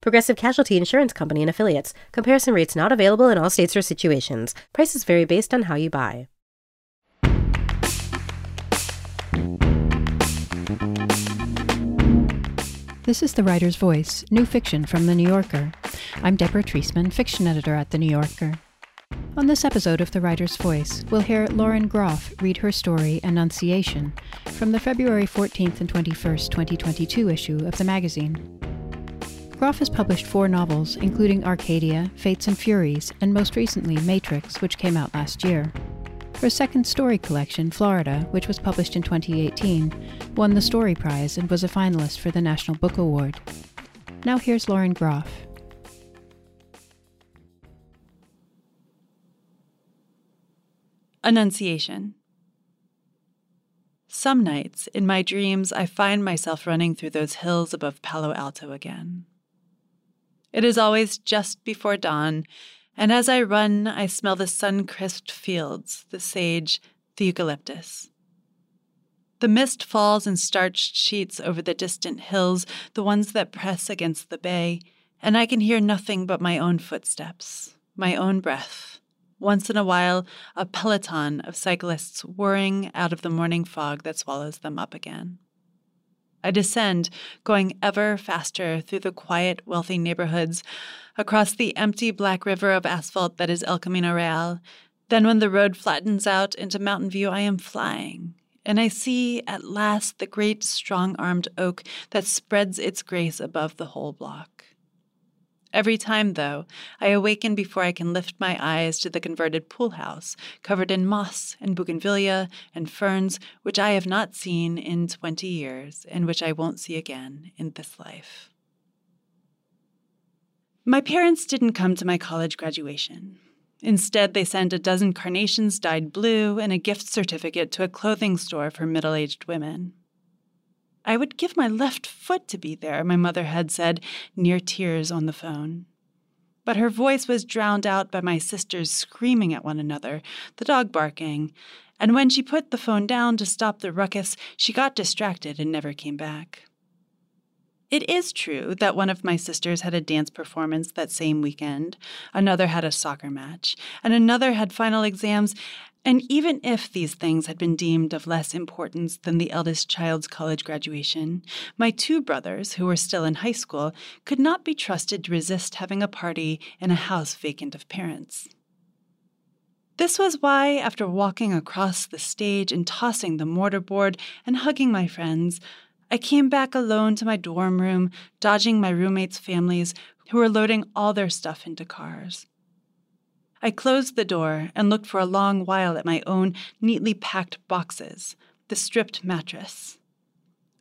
Progressive Casualty Insurance Company and Affiliates. Comparison rates not available in all states or situations. Prices vary based on how you buy. This is The Writer's Voice, new fiction from The New Yorker. I'm Deborah Treisman, fiction editor at The New Yorker. On this episode of The Writer's Voice, we'll hear Lauren Groff read her story Annunciation from the February 14th and 21st, 2022 issue of the magazine. Groff has published four novels, including Arcadia, Fates and Furies, and most recently Matrix, which came out last year. Her second story collection, Florida, which was published in 2018, won the Story Prize and was a finalist for the National Book Award. Now here's Lauren Groff. Annunciation. Some nights, in my dreams, I find myself running through those hills above Palo Alto again. It is always just before dawn, and as I run, I smell the sun crisped fields, the sage, the eucalyptus. The mist falls in starched sheets over the distant hills, the ones that press against the bay, and I can hear nothing but my own footsteps, my own breath. Once in a while, a peloton of cyclists whirring out of the morning fog that swallows them up again. I descend, going ever faster through the quiet, wealthy neighborhoods, across the empty black river of asphalt that is El Camino Real. Then, when the road flattens out into Mountain View, I am flying, and I see at last the great strong armed oak that spreads its grace above the whole block. Every time, though, I awaken before I can lift my eyes to the converted pool house, covered in moss and bougainvillea and ferns, which I have not seen in 20 years and which I won't see again in this life. My parents didn't come to my college graduation. Instead, they sent a dozen carnations dyed blue and a gift certificate to a clothing store for middle aged women. I would give my left foot to be there, my mother had said, near tears on the phone. But her voice was drowned out by my sisters screaming at one another, the dog barking, and when she put the phone down to stop the ruckus, she got distracted and never came back. It is true that one of my sisters had a dance performance that same weekend, another had a soccer match, and another had final exams, and even if these things had been deemed of less importance than the eldest child's college graduation, my two brothers, who were still in high school, could not be trusted to resist having a party in a house vacant of parents. This was why, after walking across the stage and tossing the mortarboard and hugging my friends, I came back alone to my dorm room, dodging my roommates' families who were loading all their stuff into cars. I closed the door and looked for a long while at my own neatly packed boxes, the stripped mattress.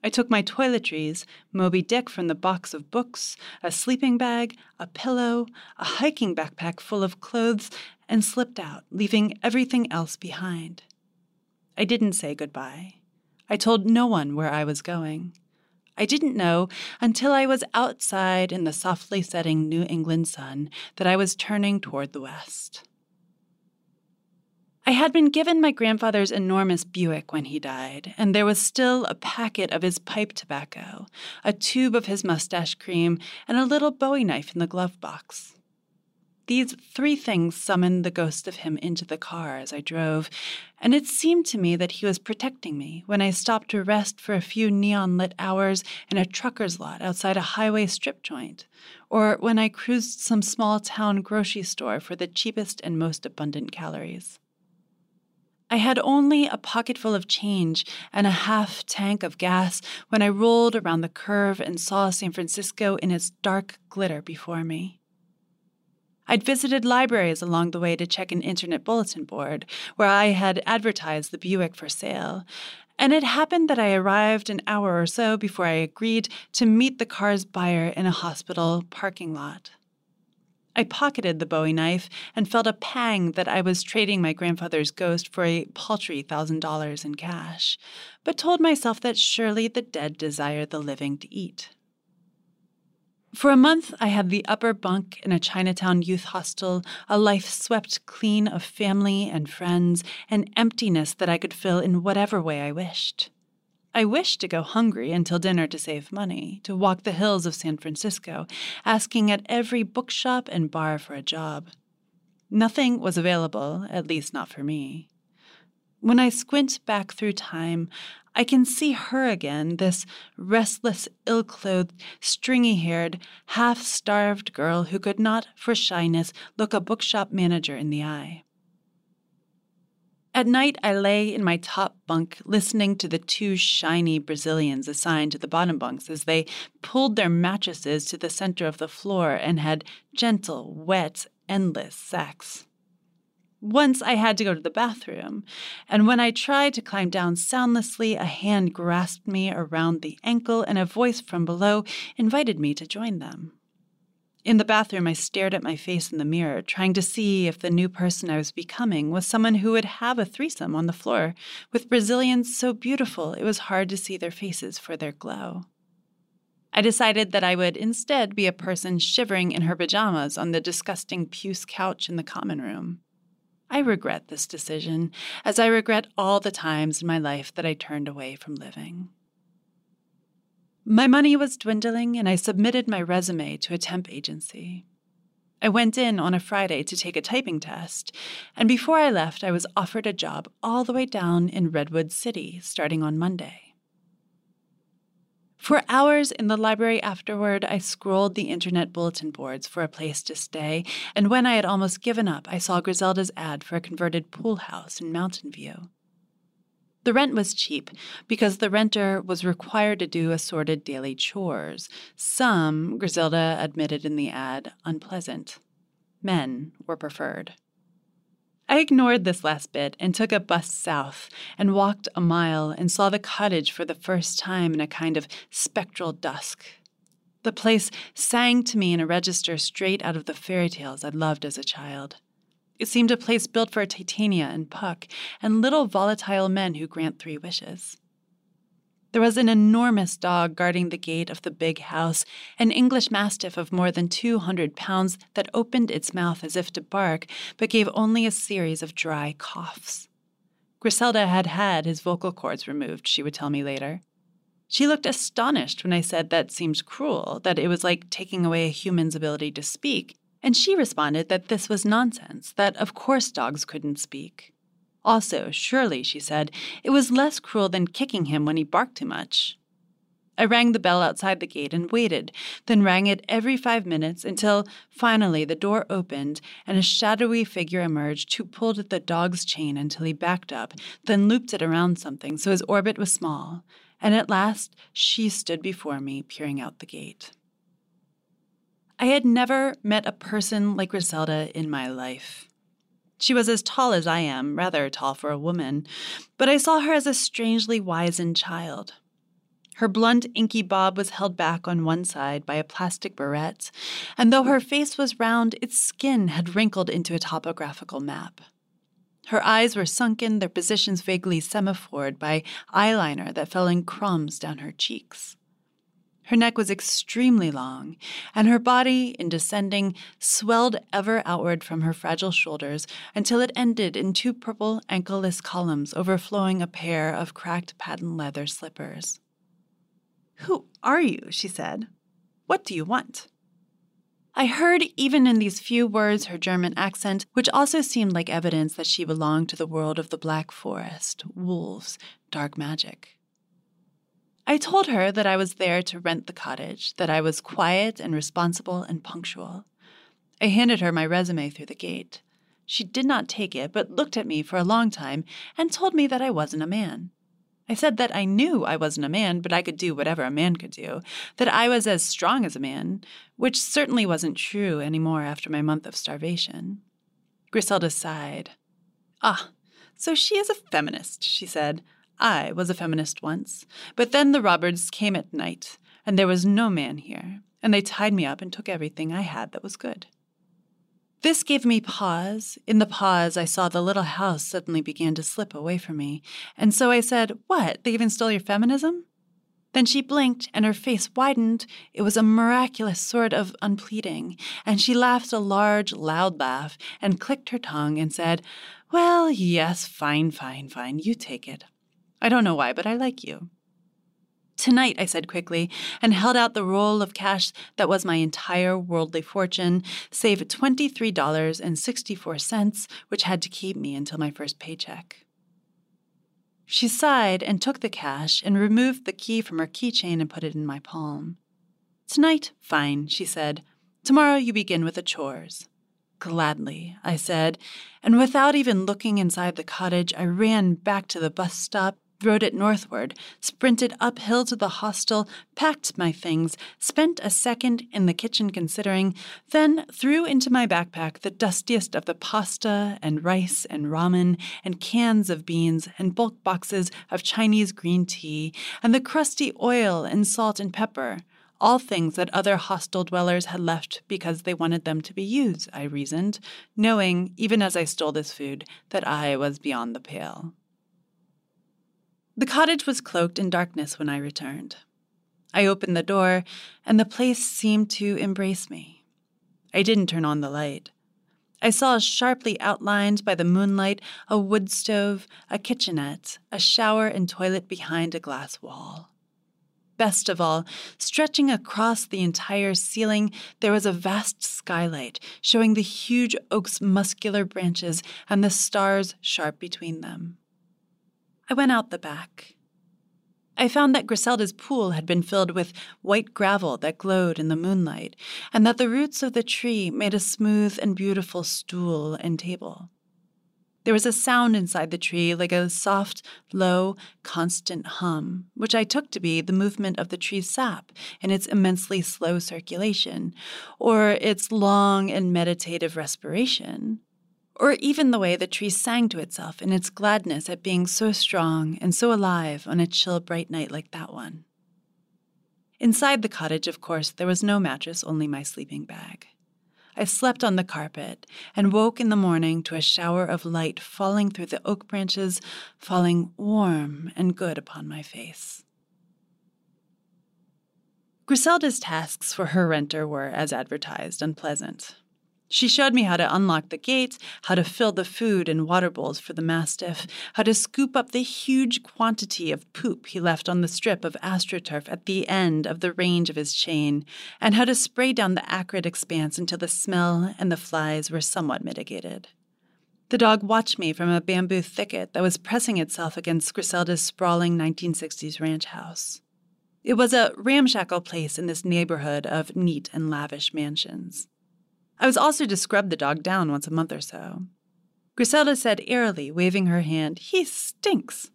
I took my toiletries, Moby Dick from the box of books, a sleeping bag, a pillow, a hiking backpack full of clothes, and slipped out, leaving everything else behind. I didn't say goodbye. I told no one where I was going. I didn't know until I was outside in the softly setting New England sun that I was turning toward the west. I had been given my grandfather's enormous Buick when he died, and there was still a packet of his pipe tobacco, a tube of his mustache cream, and a little bowie knife in the glove box. These three things summoned the ghost of him into the car as I drove, and it seemed to me that he was protecting me when I stopped to rest for a few neon lit hours in a trucker's lot outside a highway strip joint, or when I cruised some small town grocery store for the cheapest and most abundant calories. I had only a pocketful of change and a half tank of gas when I rolled around the curve and saw San Francisco in its dark glitter before me. I'd visited libraries along the way to check an internet bulletin board where I had advertised the Buick for sale, and it happened that I arrived an hour or so before I agreed to meet the car's buyer in a hospital parking lot. I pocketed the bowie knife and felt a pang that I was trading my grandfather's ghost for a paltry thousand dollars in cash, but told myself that surely the dead desire the living to eat. For a month, I had the upper bunk in a Chinatown youth hostel, a life swept clean of family and friends, an emptiness that I could fill in whatever way I wished. I wished to go hungry until dinner to save money, to walk the hills of San Francisco, asking at every bookshop and bar for a job. Nothing was available, at least not for me. When I squint back through time, I can see her again, this restless, ill clothed, stringy haired, half starved girl who could not, for shyness, look a bookshop manager in the eye. At night, I lay in my top bunk listening to the two shiny Brazilians assigned to the bottom bunks as they pulled their mattresses to the center of the floor and had gentle, wet, endless sex. Once I had to go to the bathroom, and when I tried to climb down soundlessly, a hand grasped me around the ankle and a voice from below invited me to join them. In the bathroom, I stared at my face in the mirror, trying to see if the new person I was becoming was someone who would have a threesome on the floor, with Brazilians so beautiful it was hard to see their faces for their glow. I decided that I would instead be a person shivering in her pajamas on the disgusting puce couch in the common room. I regret this decision, as I regret all the times in my life that I turned away from living. My money was dwindling, and I submitted my resume to a temp agency. I went in on a Friday to take a typing test, and before I left, I was offered a job all the way down in Redwood City starting on Monday. For hours in the library afterward, I scrolled the internet bulletin boards for a place to stay, and when I had almost given up, I saw Griselda's ad for a converted pool house in Mountain View. The rent was cheap because the renter was required to do assorted daily chores, some, Griselda admitted in the ad, unpleasant. Men were preferred. I ignored this last bit and took a bus south and walked a mile and saw the cottage for the first time in a kind of spectral dusk. The place sang to me in a register straight out of the fairy tales I'd loved as a child. It seemed a place built for Titania and Puck and little volatile men who grant three wishes. There was an enormous dog guarding the gate of the big house, an English mastiff of more than 200 pounds that opened its mouth as if to bark, but gave only a series of dry coughs. Griselda had had his vocal cords removed, she would tell me later. She looked astonished when I said that seemed cruel, that it was like taking away a human's ability to speak, and she responded that this was nonsense, that of course dogs couldn't speak. Also, surely, she said, it was less cruel than kicking him when he barked too much. I rang the bell outside the gate and waited, then rang it every five minutes until finally the door opened and a shadowy figure emerged who pulled at the dog's chain until he backed up, then looped it around something so his orbit was small, and at last she stood before me, peering out the gate. I had never met a person like Griselda in my life. She was as tall as I am, rather tall for a woman, but I saw her as a strangely wizened child. Her blunt, inky bob was held back on one side by a plastic barrette, and though her face was round, its skin had wrinkled into a topographical map. Her eyes were sunken, their positions vaguely semaphored by eyeliner that fell in crumbs down her cheeks. Her neck was extremely long, and her body, in descending, swelled ever outward from her fragile shoulders until it ended in two purple ankleless columns overflowing a pair of cracked patent leather slippers. Who are you? she said. What do you want? I heard, even in these few words, her German accent, which also seemed like evidence that she belonged to the world of the Black Forest, wolves, dark magic. I told her that I was there to rent the cottage, that I was quiet and responsible and punctual. I handed her my resume through the gate. She did not take it, but looked at me for a long time and told me that I wasn't a man. I said that I knew I wasn't a man, but I could do whatever a man could do, that I was as strong as a man, which certainly wasn't true any more after my month of starvation. Griselda sighed. Ah, so she is a feminist, she said. I was a feminist once, but then the robbers came at night, and there was no man here, and they tied me up and took everything I had that was good. This gave me pause. In the pause, I saw the little house suddenly began to slip away from me. And so I said, What? They even stole your feminism? Then she blinked and her face widened. It was a miraculous sort of unpleading. And she laughed a large, loud laugh and clicked her tongue and said, Well, yes, fine, fine, fine. You take it. I don't know why, but I like you. Tonight, I said quickly, and held out the roll of cash that was my entire worldly fortune, save $23.64, which had to keep me until my first paycheck. She sighed and took the cash and removed the key from her keychain and put it in my palm. Tonight, fine, she said. Tomorrow you begin with the chores. Gladly, I said, and without even looking inside the cottage, I ran back to the bus stop rode it northward, sprinted uphill to the hostel, packed my things, spent a second in the kitchen considering, then threw into my backpack the dustiest of the pasta and rice and ramen and cans of beans and bulk boxes of Chinese green tea and the crusty oil and salt and pepper. All things that other hostel dwellers had left because they wanted them to be used, I reasoned, knowing, even as I stole this food, that I was beyond the pale. The cottage was cloaked in darkness when I returned. I opened the door, and the place seemed to embrace me. I didn't turn on the light. I saw sharply outlined by the moonlight a wood stove, a kitchenette, a shower and toilet behind a glass wall. Best of all, stretching across the entire ceiling, there was a vast skylight showing the huge oak's muscular branches and the stars sharp between them. I went out the back. I found that Griselda's pool had been filled with white gravel that glowed in the moonlight, and that the roots of the tree made a smooth and beautiful stool and table. There was a sound inside the tree like a soft, low, constant hum, which I took to be the movement of the tree's sap in its immensely slow circulation, or its long and meditative respiration or even the way the tree sang to itself in its gladness at being so strong and so alive on a chill, bright night like that one. Inside the cottage, of course, there was no mattress, only my sleeping bag. I slept on the carpet and woke in the morning to a shower of light falling through the oak branches, falling warm and good upon my face. Griselda's tasks for her renter were, as advertised, unpleasant. She showed me how to unlock the gates, how to fill the food and water bowls for the mastiff, how to scoop up the huge quantity of poop he left on the strip of astroturf at the end of the range of his chain, and how to spray down the acrid expanse until the smell and the flies were somewhat mitigated. The dog watched me from a bamboo thicket that was pressing itself against Griselda's sprawling 1960s ranch house. It was a ramshackle place in this neighborhood of neat and lavish mansions. I was also to scrub the dog down once a month or so. Griselda said airily, waving her hand, He stinks.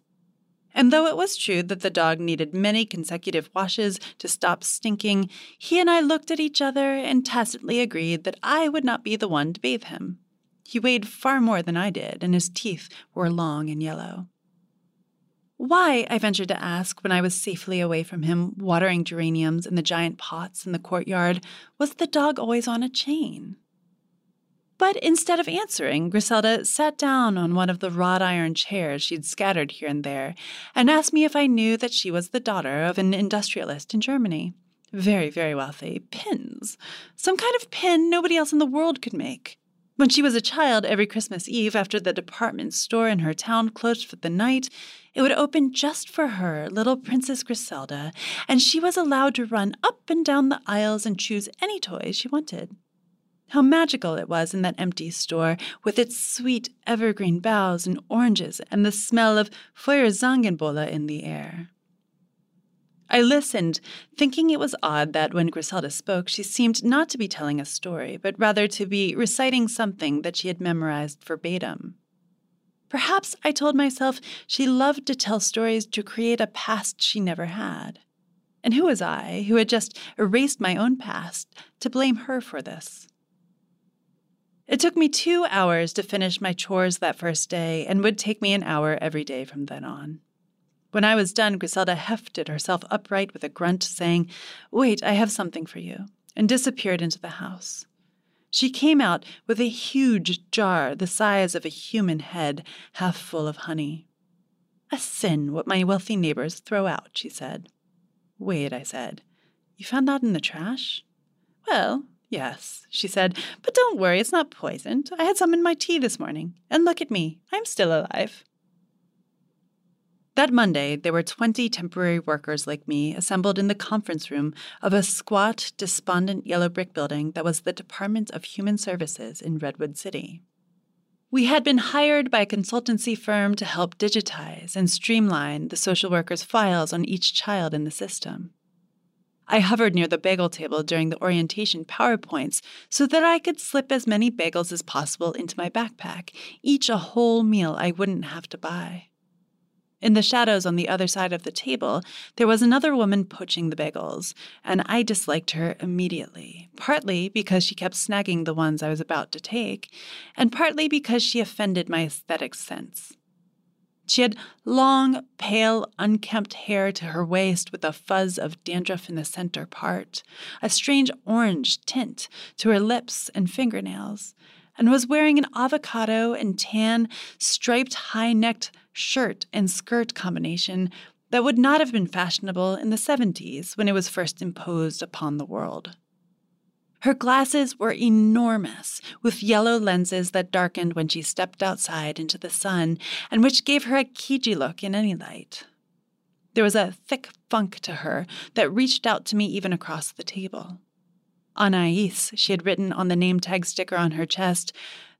And though it was true that the dog needed many consecutive washes to stop stinking, he and I looked at each other and tacitly agreed that I would not be the one to bathe him. He weighed far more than I did, and his teeth were long and yellow. Why, I ventured to ask when I was safely away from him, watering geraniums in the giant pots in the courtyard, was the dog always on a chain? But instead of answering, Griselda sat down on one of the wrought iron chairs she'd scattered here and there and asked me if I knew that she was the daughter of an industrialist in Germany. Very, very wealthy. Pins. Some kind of pin nobody else in the world could make. When she was a child, every Christmas Eve, after the department store in her town closed for the night, it would open just for her, little Princess Griselda, and she was allowed to run up and down the aisles and choose any toys she wanted. How magical it was in that empty store, with its sweet evergreen boughs and oranges and the smell of Feuerzangenbowle in the air. I listened, thinking it was odd that when Griselda spoke, she seemed not to be telling a story, but rather to be reciting something that she had memorized verbatim. Perhaps, I told myself, she loved to tell stories to create a past she never had. And who was I, who had just erased my own past, to blame her for this? It took me two hours to finish my chores that first day, and would take me an hour every day from then on. When I was done, Griselda hefted herself upright with a grunt, saying, Wait, I have something for you, and disappeared into the house. She came out with a huge jar the size of a human head, half full of honey. A sin what my wealthy neighbors throw out, she said. Wait, I said. You found that in the trash? Well, yes, she said, but don't worry, it's not poisoned. I had some in my tea this morning. And look at me, I'm still alive. That Monday, there were 20 temporary workers like me assembled in the conference room of a squat, despondent yellow brick building that was the Department of Human Services in Redwood City. We had been hired by a consultancy firm to help digitize and streamline the social workers' files on each child in the system. I hovered near the bagel table during the orientation PowerPoints so that I could slip as many bagels as possible into my backpack, each a whole meal I wouldn't have to buy. In the shadows on the other side of the table, there was another woman poaching the bagels, and I disliked her immediately, partly because she kept snagging the ones I was about to take, and partly because she offended my aesthetic sense. She had long, pale, unkempt hair to her waist with a fuzz of dandruff in the center part, a strange orange tint to her lips and fingernails, and was wearing an avocado and tan, striped, high necked shirt and skirt combination that would not have been fashionable in the 70s when it was first imposed upon the world. Her glasses were enormous, with yellow lenses that darkened when she stepped outside into the sun and which gave her a Kiji look in any light. There was a thick funk to her that reached out to me even across the table. Anais, she had written on the name tag sticker on her chest,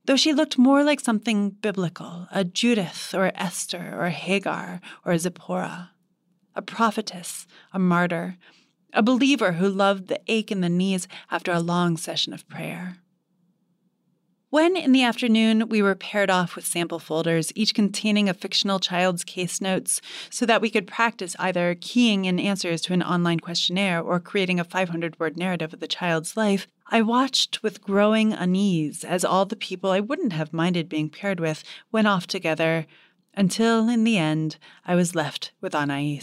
though she looked more like something biblical a Judith or Esther or Hagar or Zipporah, a prophetess, a martyr, a believer who loved the ache in the knees after a long session of prayer. When in the afternoon we were paired off with sample folders, each containing a fictional child's case notes, so that we could practice either keying in answers to an online questionnaire or creating a 500 word narrative of the child's life, I watched with growing unease as all the people I wouldn't have minded being paired with went off together, until in the end I was left with Anais.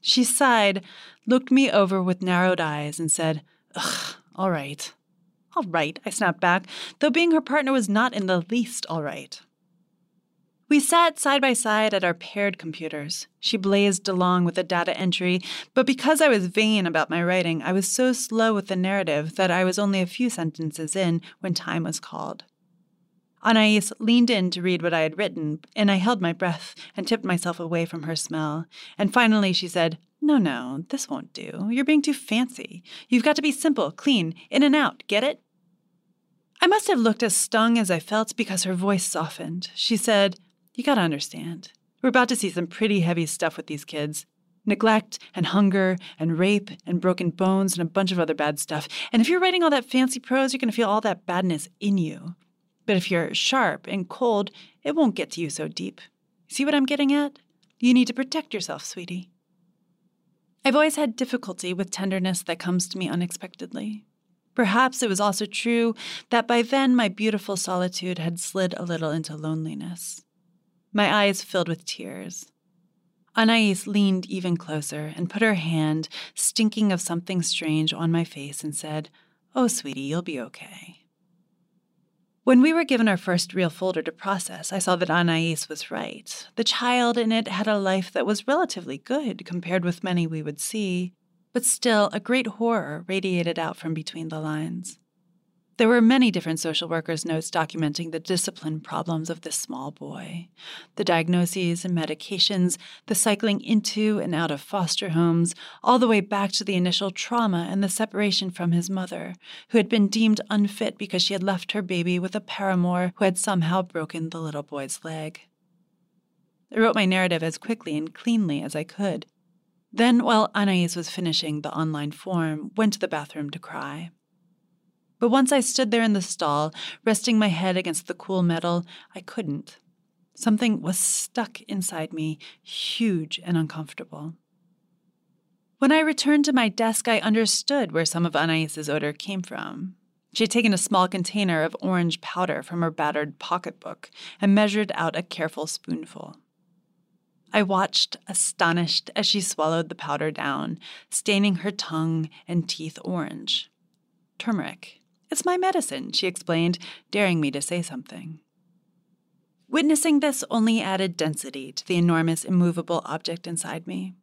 She sighed, looked me over with narrowed eyes, and said, Ugh, all right. All right, I snapped back, though being her partner was not in the least all right. We sat side by side at our paired computers. She blazed along with the data entry, but because I was vain about my writing, I was so slow with the narrative that I was only a few sentences in when time was called. Anais leaned in to read what I had written, and I held my breath and tipped myself away from her smell. And finally she said, No, no, this won't do. You're being too fancy. You've got to be simple, clean, in and out. Get it? I must have looked as stung as I felt because her voice softened. She said, You gotta understand. We're about to see some pretty heavy stuff with these kids neglect and hunger and rape and broken bones and a bunch of other bad stuff. And if you're writing all that fancy prose, you're to feel all that badness in you. But if you're sharp and cold, it won't get to you so deep. See what I'm getting at? You need to protect yourself, sweetie. I've always had difficulty with tenderness that comes to me unexpectedly. Perhaps it was also true that by then my beautiful solitude had slid a little into loneliness. My eyes filled with tears. Anais leaned even closer and put her hand, stinking of something strange, on my face and said, Oh, sweetie, you'll be okay. When we were given our first real folder to process, I saw that Anais was right. The child in it had a life that was relatively good compared with many we would see, but still a great horror radiated out from between the lines. There were many different social workers' notes documenting the discipline problems of this small boy the diagnoses and medications, the cycling into and out of foster homes, all the way back to the initial trauma and the separation from his mother, who had been deemed unfit because she had left her baby with a paramour who had somehow broken the little boy's leg. I wrote my narrative as quickly and cleanly as I could. Then, while Anais was finishing the online form, went to the bathroom to cry. But once I stood there in the stall, resting my head against the cool metal, I couldn't. Something was stuck inside me, huge and uncomfortable. When I returned to my desk, I understood where some of Anais's odor came from. She had taken a small container of orange powder from her battered pocketbook and measured out a careful spoonful. I watched, astonished, as she swallowed the powder down, staining her tongue and teeth orange. Turmeric It's my medicine, she explained, daring me to say something. Witnessing this only added density to the enormous, immovable object inside me.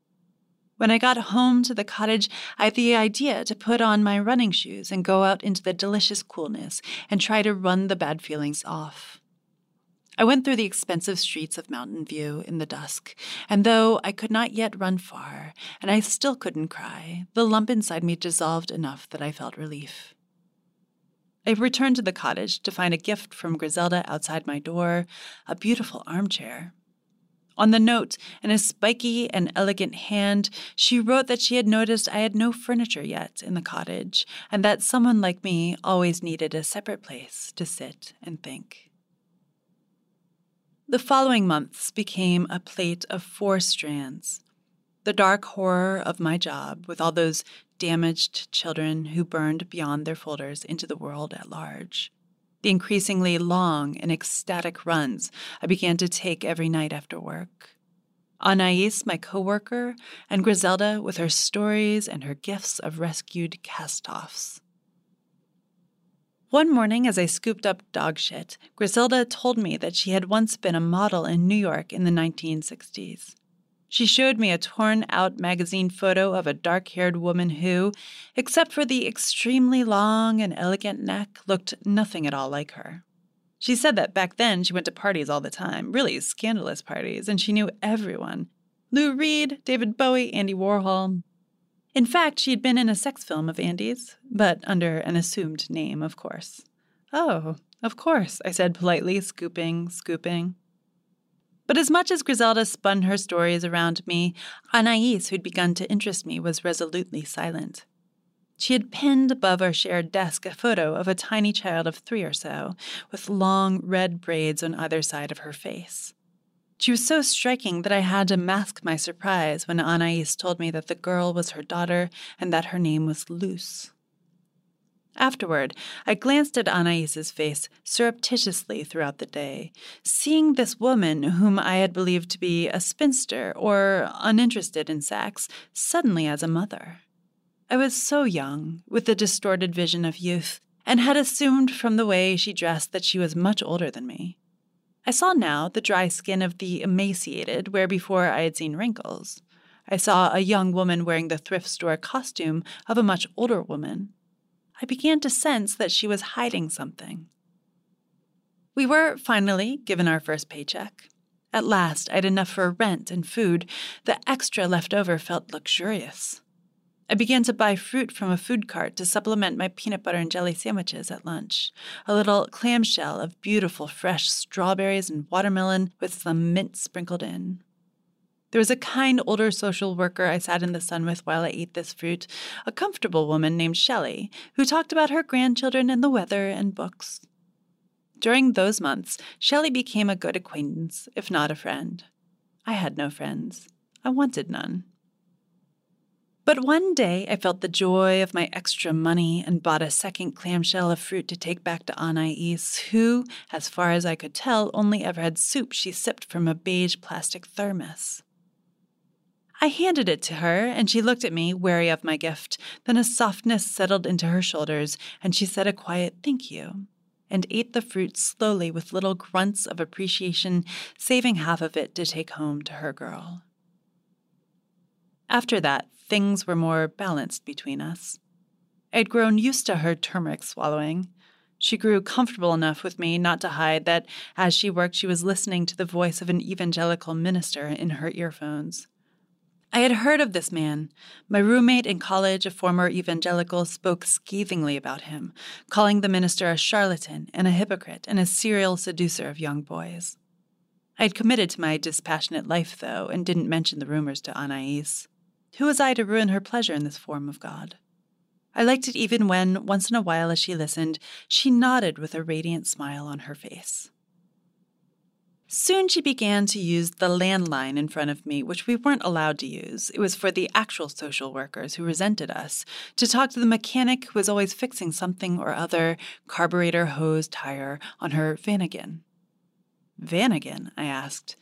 When I got home to the cottage, I had the idea to put on my running shoes and go out into the delicious coolness and try to run the bad feelings off. I went through the expensive streets of Mountain View in the dusk, and though I could not yet run far, and I still couldn't cry, the lump inside me dissolved enough that I felt relief. I returned to the cottage to find a gift from Griselda outside my door a beautiful armchair. On the note, in a spiky and elegant hand, she wrote that she had noticed I had no furniture yet in the cottage, and that someone like me always needed a separate place to sit and think. The following months became a plate of four strands. The dark horror of my job, with all those damaged children who burned beyond their folders into the world at large the increasingly long and ecstatic runs I began to take every night after work. Anais, my coworker, and Griselda with her stories and her gifts of rescued castoffs. One morning, as I scooped up dog shit, Griselda told me that she had once been a model in New York in the 1960s. She showed me a torn out magazine photo of a dark haired woman who, except for the extremely long and elegant neck, looked nothing at all like her. She said that back then she went to parties all the time, really scandalous parties, and she knew everyone Lou Reed, David Bowie, Andy Warhol. In fact, she had been in a sex film of Andy's, but under an assumed name, of course. Oh, of course, I said politely, scooping, scooping. But as much as Griselda spun her stories around me, Anais, who'd begun to interest me, was resolutely silent. She had pinned above our shared desk a photo of a tiny child of three or so, with long red braids on either side of her face. She was so striking that I had to mask my surprise when Anais told me that the girl was her daughter and that her name was Luce. Afterward, I glanced at Anais's face surreptitiously throughout the day, seeing this woman whom I had believed to be a spinster or uninterested in sex suddenly as a mother. I was so young, with the distorted vision of youth, and had assumed from the way she dressed that she was much older than me. I saw now the dry skin of the emaciated where before I had seen wrinkles. I saw a young woman wearing the thrift store costume of a much older woman. I began to sense that she was hiding something. We were finally given our first paycheck. At last, I had enough for rent and food. The extra left over felt luxurious. I began to buy fruit from a food cart to supplement my peanut butter and jelly sandwiches at lunch. A little clamshell of beautiful fresh strawberries and watermelon with some mint sprinkled in. There was a kind older social worker I sat in the sun with while I ate this fruit, a comfortable woman named Shelley, who talked about her grandchildren and the weather and books. During those months, Shelley became a good acquaintance, if not a friend. I had no friends. I wanted none. But one day I felt the joy of my extra money and bought a second clamshell of fruit to take back to Anais, who, as far as I could tell, only ever had soup she sipped from a beige plastic thermos. I handed it to her, and she looked at me, wary of my gift. Then a softness settled into her shoulders, and she said a quiet thank you, and ate the fruit slowly with little grunts of appreciation, saving half of it to take home to her girl. After that, things were more balanced between us. I'd grown used to her turmeric swallowing. She grew comfortable enough with me not to hide that as she worked, she was listening to the voice of an evangelical minister in her earphones. I had heard of this man. My roommate in college, a former evangelical, spoke scathingly about him, calling the minister a charlatan and a hypocrite and a serial seducer of young boys. I had committed to my dispassionate life, though, and didn't mention the rumors to Anais. Who was I to ruin her pleasure in this form of God? I liked it even when, once in a while as she listened, she nodded with a radiant smile on her face. Soon she began to use the landline in front of me, which we weren't allowed to use. It was for the actual social workers who resented us, to talk to the mechanic who was always fixing something or other, carburetor, hose, tire, on her Vanagon. Vanagon? I asked.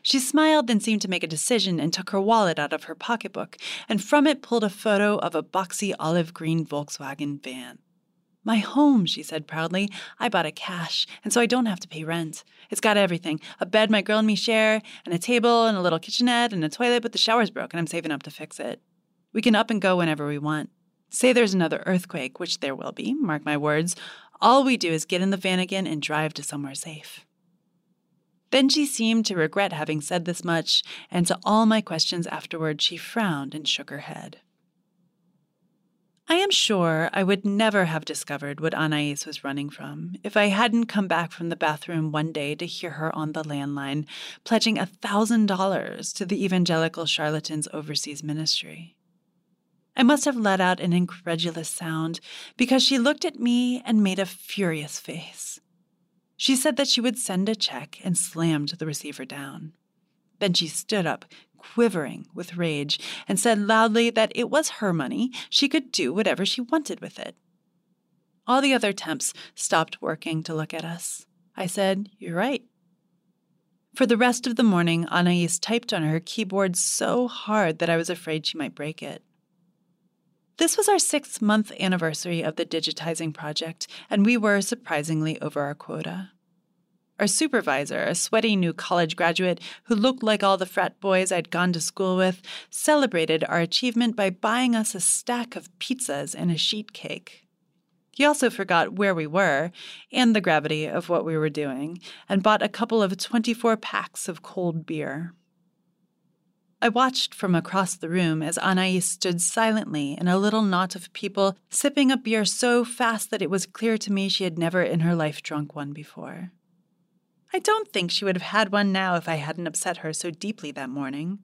She smiled, then seemed to make a decision and took her wallet out of her pocketbook, and from it pulled a photo of a boxy olive green Volkswagen van. My home, she said proudly. I bought it cash, and so I don't have to pay rent. It's got everything a bed my girl and me share, and a table, and a little kitchenette, and a toilet, but the shower's broke, I'm saving up to fix it. We can up and go whenever we want. Say there's another earthquake, which there will be, mark my words. All we do is get in the van again and drive to somewhere safe. Then she seemed to regret having said this much, and to all my questions afterward, she frowned and shook her head. I am sure I would never have discovered what Anais was running from if I hadn't come back from the bathroom one day to hear her on the landline pledging a $1,000 to the evangelical charlatans overseas ministry. I must have let out an incredulous sound because she looked at me and made a furious face. She said that she would send a check and slammed the receiver down. Then she stood up, quivering with rage, and said loudly that it was her money, she could do whatever she wanted with it. All the other temps stopped working to look at us. I said, You're right. For the rest of the morning, Anais typed on her keyboard so hard that I was afraid she might break it. This was our six month anniversary of the digitizing project, and we were surprisingly over our quota. Our supervisor, a sweaty new college graduate who looked like all the frat boys I'd gone to school with, celebrated our achievement by buying us a stack of pizzas and a sheet cake. He also forgot where we were and the gravity of what we were doing and bought a couple of 24 packs of cold beer. I watched from across the room as Anais stood silently in a little knot of people, sipping a beer so fast that it was clear to me she had never in her life drunk one before. I don't think she would have had one now if I hadn't upset her so deeply that morning.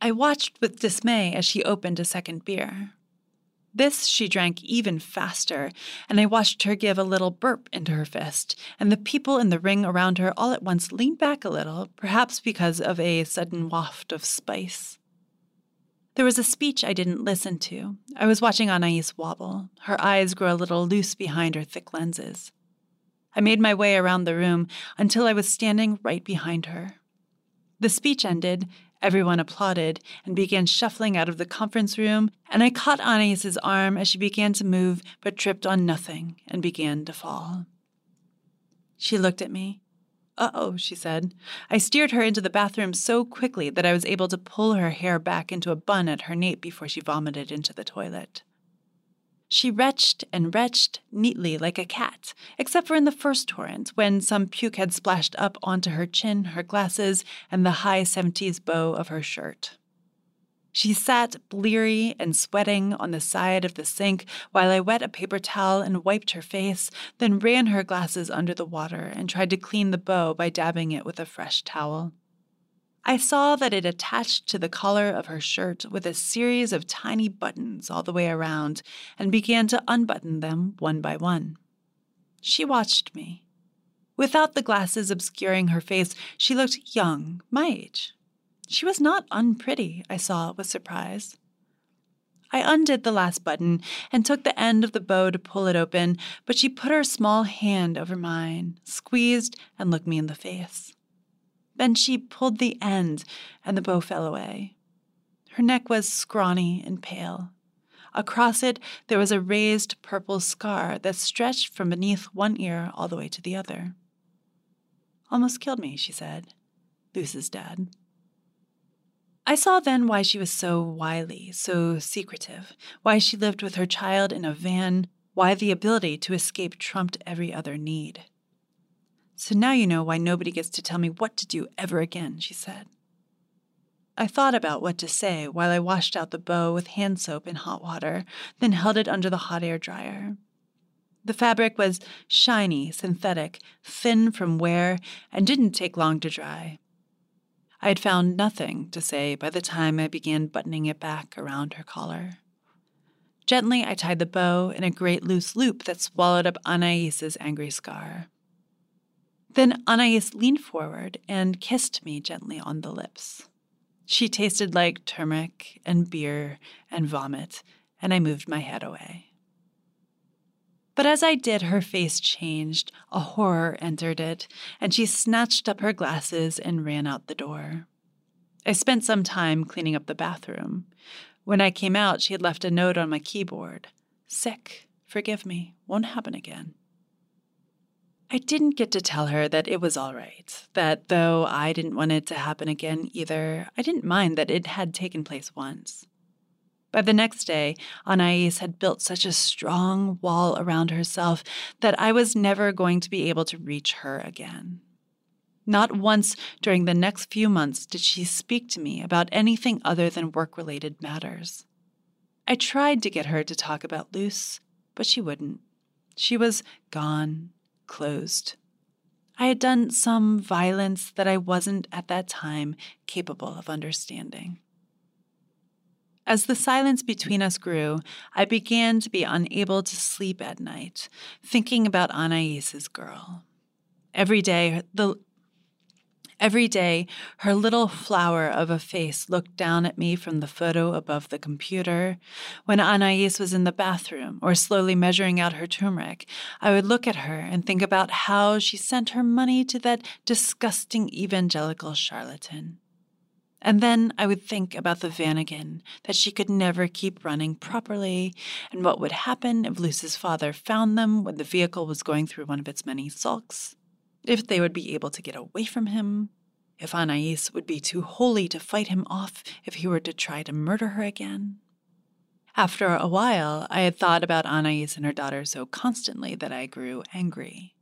I watched with dismay as she opened a second beer. This she drank even faster, and I watched her give a little burp into her fist, and the people in the ring around her all at once leaned back a little, perhaps because of a sudden waft of spice. There was a speech I didn't listen to. I was watching Anais wobble, her eyes grow a little loose behind her thick lenses. I made my way around the room until I was standing right behind her. The speech ended, everyone applauded, and began shuffling out of the conference room, and I caught Anais's arm as she began to move but tripped on nothing and began to fall. She looked at me. Uh oh, she said. I steered her into the bathroom so quickly that I was able to pull her hair back into a bun at her nape before she vomited into the toilet. She retched and retched neatly like a cat, except for in the first torrent, when some puke had splashed up onto her chin, her glasses, and the high 70s bow of her shirt. She sat bleary and sweating on the side of the sink while I wet a paper towel and wiped her face, then ran her glasses under the water and tried to clean the bow by dabbing it with a fresh towel. I saw that it attached to the collar of her shirt with a series of tiny buttons all the way around and began to unbutton them one by one. She watched me. Without the glasses obscuring her face, she looked young, my age. She was not unpretty, I saw with surprise. I undid the last button and took the end of the bow to pull it open, but she put her small hand over mine, squeezed, and looked me in the face. Then she pulled the end, and the bow fell away. Her neck was scrawny and pale. Across it, there was a raised purple scar that stretched from beneath one ear all the way to the other. Almost killed me, she said. Luce's dad. I saw then why she was so wily, so secretive, why she lived with her child in a van, why the ability to escape trumped every other need. So now you know why nobody gets to tell me what to do ever again, she said. I thought about what to say while I washed out the bow with hand soap in hot water, then held it under the hot air dryer. The fabric was shiny, synthetic, thin from wear, and didn't take long to dry. I had found nothing to say by the time I began buttoning it back around her collar. Gently, I tied the bow in a great loose loop that swallowed up Anais's angry scar. Then Anais leaned forward and kissed me gently on the lips. She tasted like turmeric and beer and vomit, and I moved my head away. But as I did, her face changed, a horror entered it, and she snatched up her glasses and ran out the door. I spent some time cleaning up the bathroom. When I came out, she had left a note on my keyboard sick, Forgive me. Won't happen again. I didn't get to tell her that it was all right, that though I didn't want it to happen again either, I didn't mind that it had taken place once. By the next day, Anais had built such a strong wall around herself that I was never going to be able to reach her again. Not once during the next few months did she speak to me about anything other than work related matters. I tried to get her to talk about Luce, but she wouldn't. She was gone, closed. I had done some violence that I wasn't at that time capable of understanding. As the silence between us grew, I began to be unable to sleep at night, thinking about Anais's girl. Every day, the Every day, her little flower of a face looked down at me from the photo above the computer. When Anais was in the bathroom or slowly measuring out her turmeric, I would look at her and think about how she sent her money to that disgusting evangelical charlatan. And then I would think about the Vanagon, that she could never keep running properly, and what would happen if Luce's father found them when the vehicle was going through one of its many sulks if they would be able to get away from him, if Anais would be too holy to fight him off if he were to try to murder her again. After a while, I had thought about Anais and her daughter so constantly that I grew angry.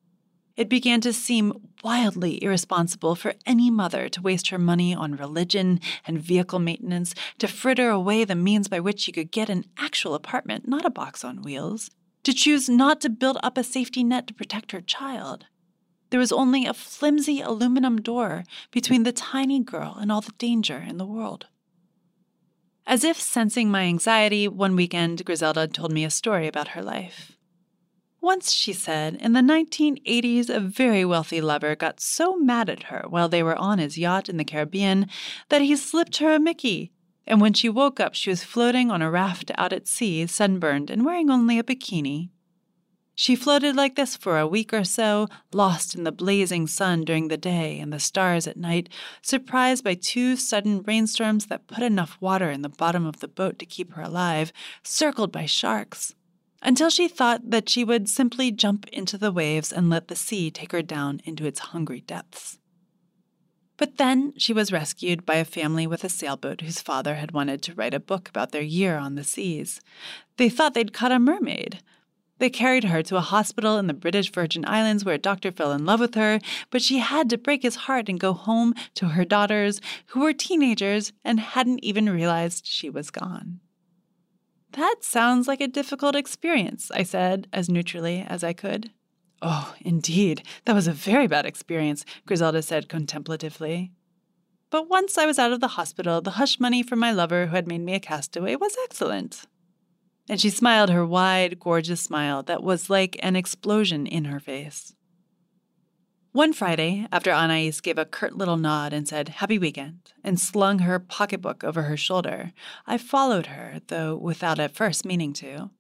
It began to seem wildly irresponsible for any mother to waste her money on religion and vehicle maintenance to fritter away the means by which she could get an actual apartment, not a box on wheels, to choose not to build up a safety net to protect her child. There was only a flimsy aluminum door between the tiny girl and all the danger in the world. As if sensing my anxiety, one weekend Griselda told me a story about her life. Once, she said, in the 1980s, a very wealthy lover got so mad at her while they were on his yacht in the Caribbean that he slipped her a Mickey. And when she woke up, she was floating on a raft out at sea, sunburned and wearing only a bikini. She floated like this for a week or so, lost in the blazing sun during the day and the stars at night, surprised by two sudden rainstorms that put enough water in the bottom of the boat to keep her alive, circled by sharks, until she thought that she would simply jump into the waves and let the sea take her down into its hungry depths. But then she was rescued by a family with a sailboat whose father had wanted to write a book about their year on the seas. They thought they'd caught a mermaid. They carried her to a hospital in the British Virgin Islands where a doctor fell in love with her, but she had to break his heart and go home to her daughters, who were teenagers and hadn't even realized she was gone. That sounds like a difficult experience, I said, as neutrally as I could. Oh, indeed, that was a very bad experience, Griselda said contemplatively. But once I was out of the hospital, the hush money from my lover who had made me a castaway was excellent and she smiled her wide, gorgeous smile that was like an explosion in her face. One Friday, after Anais gave a curt little nod and said, Happy weekend, and slung her pocketbook over her shoulder, I followed her, though without at first meaning to.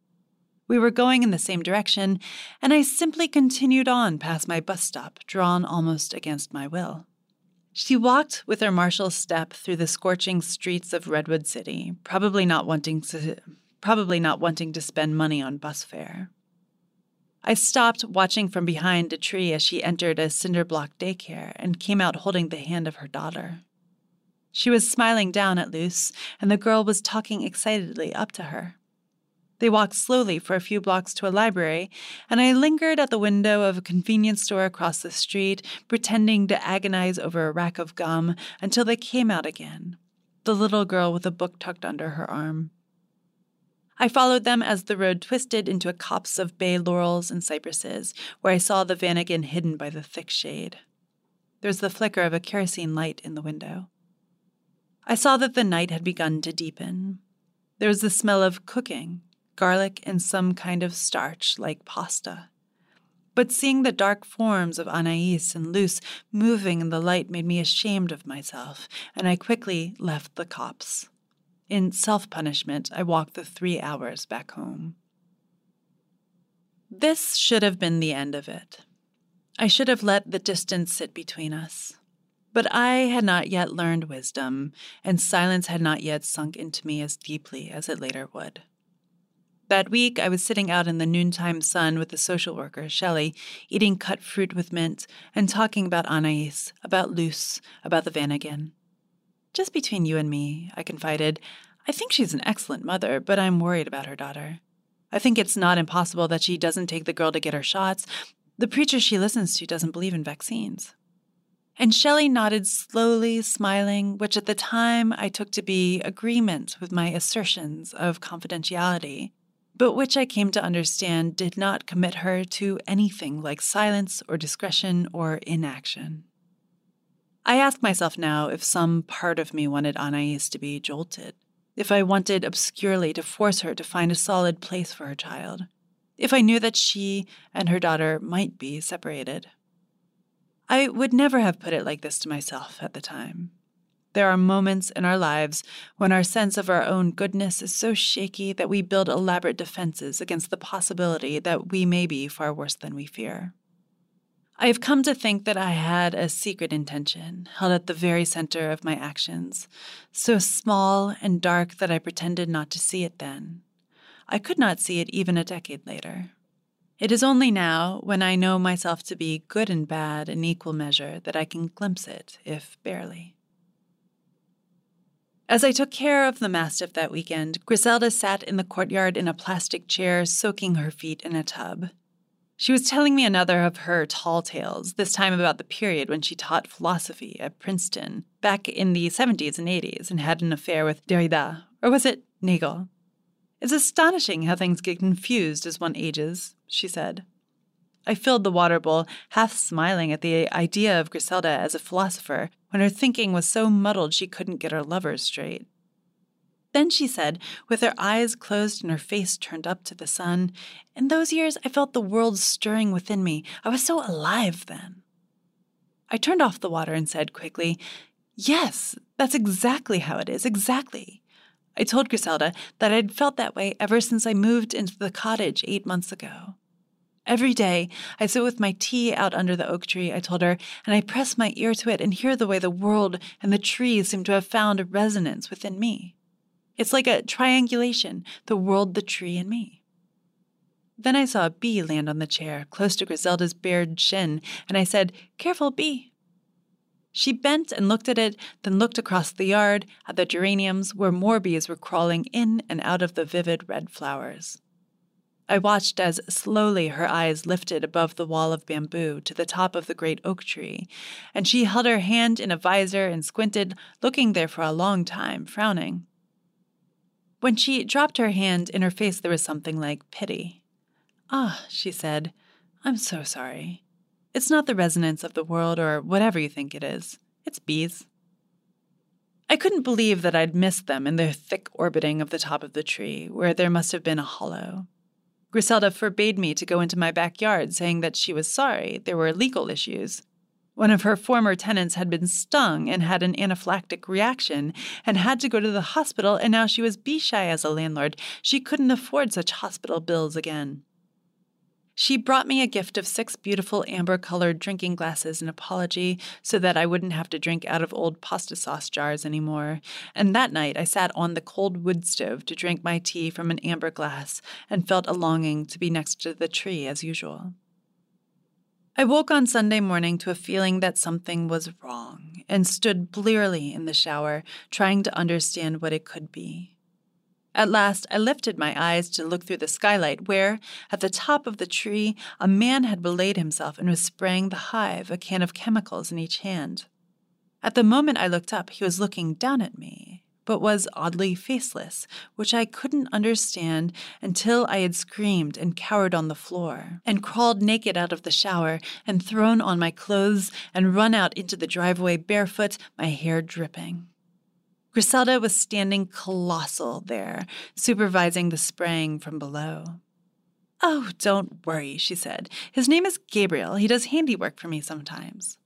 We were going in the same direction, and I simply continued on past my bus stop, drawn almost against my will. She walked with her martial step through the scorching streets of Redwood City, probably not wanting to probably not wanting to spend money on bus fare. I stopped watching from behind a tree as she entered a cinder block daycare and came out holding the hand of her daughter. She was smiling down at Luce, and the girl was talking excitedly up to her. They walked slowly for a few blocks to a library, and I lingered at the window of a convenience store across the street, pretending to agonize over a rack of gum until they came out again, the little girl with a book tucked under her arm. I followed them as the road twisted into a copse of bay laurels and cypresses, where I saw the Vanagon hidden by the thick shade. There was the flicker of a kerosene light in the window. I saw that the night had begun to deepen. There was the smell of cooking, garlic, and some kind of starch like pasta. But seeing the dark forms of Anais and Luce moving in the light made me ashamed of myself, and I quickly left the copse. In self punishment, I walked the three hours back home. This should have been the end of it. I should have let the distance sit between us. But I had not yet learned wisdom, and silence had not yet sunk into me as deeply as it later would. That week, I was sitting out in the noontime sun with the social worker, Shelley, eating cut fruit with mint and talking about Anais, about Luce, about the Vanagon. Just between you and me, I confided, I think she's an excellent mother, but I'm worried about her daughter. I think it's not impossible that she doesn't take the girl to get her shots. The preacher she listens to doesn't believe in vaccines. And Shelley nodded slowly, smiling, which at the time I took to be agreement with my assertions of confidentiality but which I came to understand did not commit her to anything like silence or discretion or inaction. I ask myself now if some part of me wanted Anais to be jolted, if I wanted obscurely to force her to find a solid place for her child, if I knew that she and her daughter might be separated. I would never have put it like this to myself at the time. There are moments in our lives when our sense of our own goodness is so shaky that we build elaborate defenses against the possibility that we may be far worse than we fear. I have come to think that I had a secret intention held at the very center of my actions, so small and dark that I pretended not to see it then. I could not see it even a decade later. It is only now, when I know myself to be good and bad in equal measure, that I can glimpse it, if barely. As I took care of the mastiff that weekend, Griselda sat in the courtyard in a plastic chair, soaking her feet in a tub. She was telling me another of her tall tales, this time about the period when she taught philosophy at Princeton, back in the 70s and 80s, and had an affair with Derrida, or was it Nagel? It's astonishing how things get confused as one ages, she said. I filled the water bowl, half smiling at the idea of Griselda as a philosopher, when her thinking was so muddled she couldn't get her lovers straight. Then she said, with her eyes closed and her face turned up to the sun, In those years I felt the world stirring within me. I was so alive then. I turned off the water and said quickly, Yes, that's exactly how it is, exactly. I told Griselda that I'd felt that way ever since I moved into the cottage eight months ago. Every day, I sit with my tea out under the oak tree, I told her, and I press my ear to it and hear the way the world and the trees seem to have found a resonance within me. It's like a triangulation the world, the tree, and me. Then I saw a bee land on the chair, close to Griselda's bared shin, and I said, Careful, bee. She bent and looked at it, then looked across the yard at the geraniums where more bees were crawling in and out of the vivid red flowers. I watched as slowly her eyes lifted above the wall of bamboo to the top of the great oak tree, and she held her hand in a visor and squinted, looking there for a long time, frowning. When she dropped her hand, in her face there was something like pity. Ah, she said, I'm so sorry. It's not the resonance of the world or whatever you think it is. It's bees. I couldn't believe that I'd missed them in their thick orbiting of the top of the tree, where there must have been a hollow. Griselda forbade me to go into my backyard, saying that she was sorry there were legal issues. One of her former tenants had been stung and had an anaphylactic reaction and had to go to the hospital, and now she was bee shy as a landlord. She couldn't afford such hospital bills again. She brought me a gift of six beautiful amber colored drinking glasses in apology so that I wouldn't have to drink out of old pasta sauce jars anymore. And that night I sat on the cold wood stove to drink my tea from an amber glass and felt a longing to be next to the tree as usual. I woke on Sunday morning to a feeling that something was wrong and stood blearily in the shower, trying to understand what it could be. At last, I lifted my eyes to look through the skylight, where, at the top of the tree, a man had belayed himself and was spraying the hive, a can of chemicals in each hand. At the moment I looked up, he was looking down at me, but was oddly faceless, which I couldn't understand until I had screamed and cowered on the floor, and crawled naked out of the shower, and thrown on my clothes, and run out into the driveway barefoot, my hair dripping. Griselda was standing colossal there, supervising the spraying from below. Oh, don't worry, she said. His name is Gabriel. He does handiwork for me sometimes.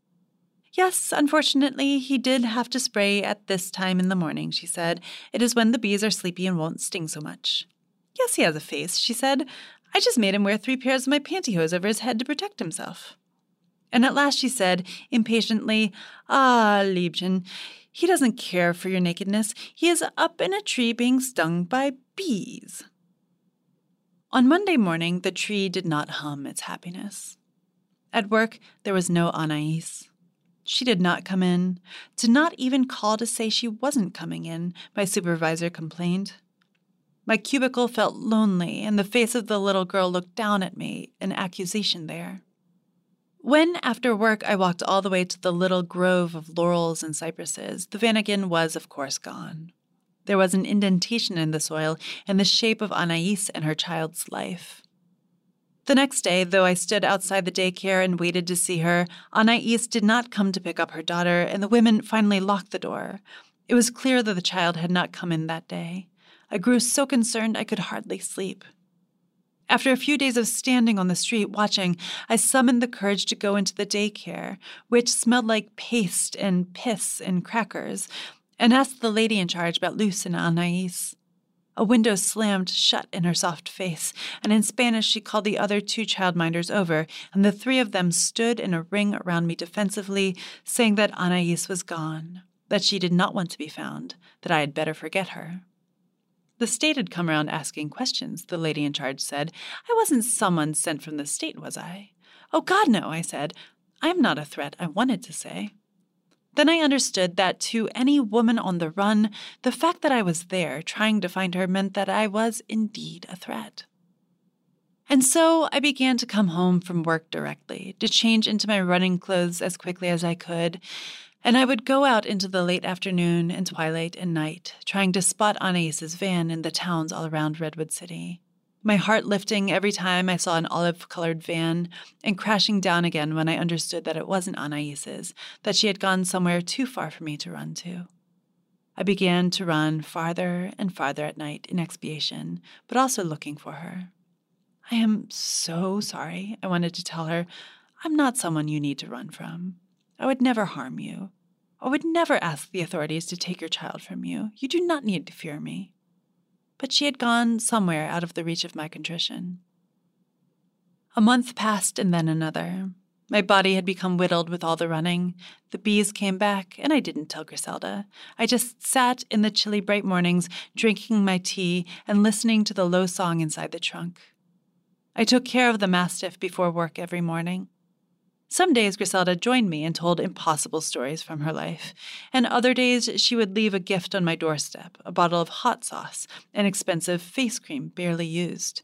Yes, unfortunately, he did have to spray at this time in the morning, she said. It is when the bees are sleepy and won't sting so much. Yes, he has a face, she said. I just made him wear three pairs of my pantyhose over his head to protect himself. And at last she said, impatiently, Ah, Liebchen, he doesn't care for your nakedness. He is up in a tree being stung by bees. On Monday morning, the tree did not hum its happiness. At work, there was no Anais. She did not come in, did not even call to say she wasn't coming in, my supervisor complained. My cubicle felt lonely, and the face of the little girl looked down at me, an accusation there. When, after work, I walked all the way to the little grove of laurels and cypresses, the Vanagon was, of course, gone. There was an indentation in the soil in the shape of Anais and her child's life. The next day, though I stood outside the daycare and waited to see her, Anais did not come to pick up her daughter, and the women finally locked the door. It was clear that the child had not come in that day. I grew so concerned I could hardly sleep. After a few days of standing on the street watching, I summoned the courage to go into the daycare, which smelled like paste and piss and crackers, and asked the lady in charge about Luce and Anais. A window slammed shut in her soft face, and in Spanish she called the other two childminders over, and the three of them stood in a ring around me defensively, saying that Anais was gone, that she did not want to be found, that I had better forget her. The state had come around asking questions, the lady in charge said. I wasn't someone sent from the state, was I? Oh, God, no, I said. I am not a threat, I wanted to say. Then I understood that to any woman on the run, the fact that I was there trying to find her meant that I was indeed a threat. And so I began to come home from work directly, to change into my running clothes as quickly as I could, and I would go out into the late afternoon and twilight and night, trying to spot Anais's van in the towns all around Redwood City my heart lifting every time I saw an olive colored van, and crashing down again when I understood that it wasn't Anais's, that she had gone somewhere too far for me to run to. I began to run farther and farther at night in expiation, but also looking for her. I am so sorry, I wanted to tell her. I'm not someone you need to run from. I would never harm you. I would never ask the authorities to take your child from you. You do not need to fear me but she had gone somewhere out of the reach of my contrition. A month passed and then another. My body had become whittled with all the running. The bees came back, and I didn't tell Griselda. I just sat in the chilly bright mornings, drinking my tea and listening to the low song inside the trunk. I took care of the mastiff before work every morning. Some days Griselda joined me and told impossible stories from her life, and other days she would leave a gift on my doorstep a bottle of hot sauce, an expensive face cream barely used.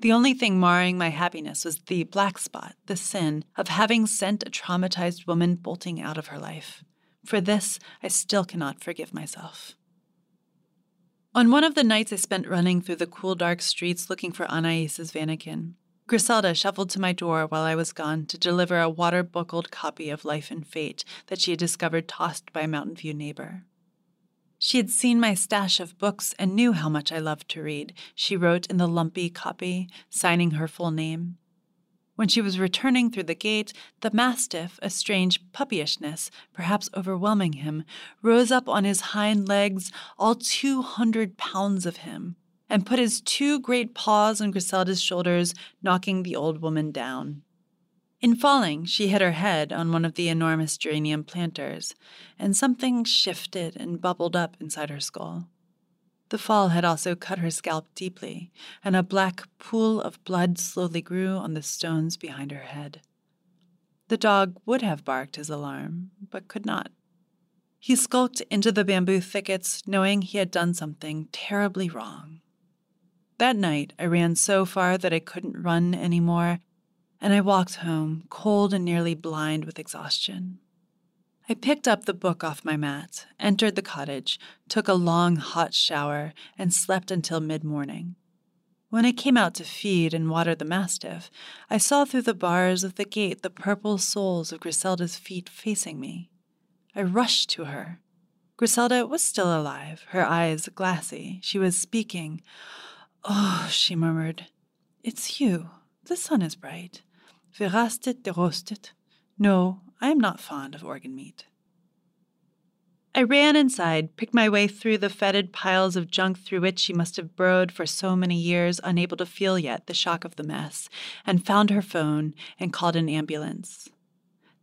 The only thing marring my happiness was the black spot, the sin, of having sent a traumatized woman bolting out of her life. For this, I still cannot forgive myself. On one of the nights I spent running through the cool, dark streets looking for Anais's Vanagon, Griselda shuffled to my door while I was gone to deliver a water buckled copy of Life and Fate that she had discovered tossed by a Mountain View neighbor. She had seen my stash of books and knew how much I loved to read, she wrote in the lumpy copy, signing her full name. When she was returning through the gate, the mastiff, a strange puppyishness, perhaps overwhelming him, rose up on his hind legs, all two hundred pounds of him, and put his two great paws on Griselda's shoulders, knocking the old woman down. In falling, she hit her head on one of the enormous geranium planters, and something shifted and bubbled up inside her skull. The fall had also cut her scalp deeply, and a black pool of blood slowly grew on the stones behind her head. The dog would have barked his alarm, but could not. He skulked into the bamboo thickets, knowing he had done something terribly wrong. That night, I ran so far that I couldn't run anymore, and I walked home, cold and nearly blind with exhaustion. I picked up the book off my mat, entered the cottage, took a long hot shower, and slept until mid morning. When I came out to feed and water the mastiff, I saw through the bars of the gate the purple soles of Griselda's feet facing me. I rushed to her. Griselda was still alive, her eyes glassy. She was speaking. Oh, she murmured, it's you. The sun is bright. Verastet de rostet. No, I am not fond of organ meat. I ran inside, picked my way through the fetid piles of junk through which she must have burrowed for so many years, unable to feel yet the shock of the mess, and found her phone and called an ambulance.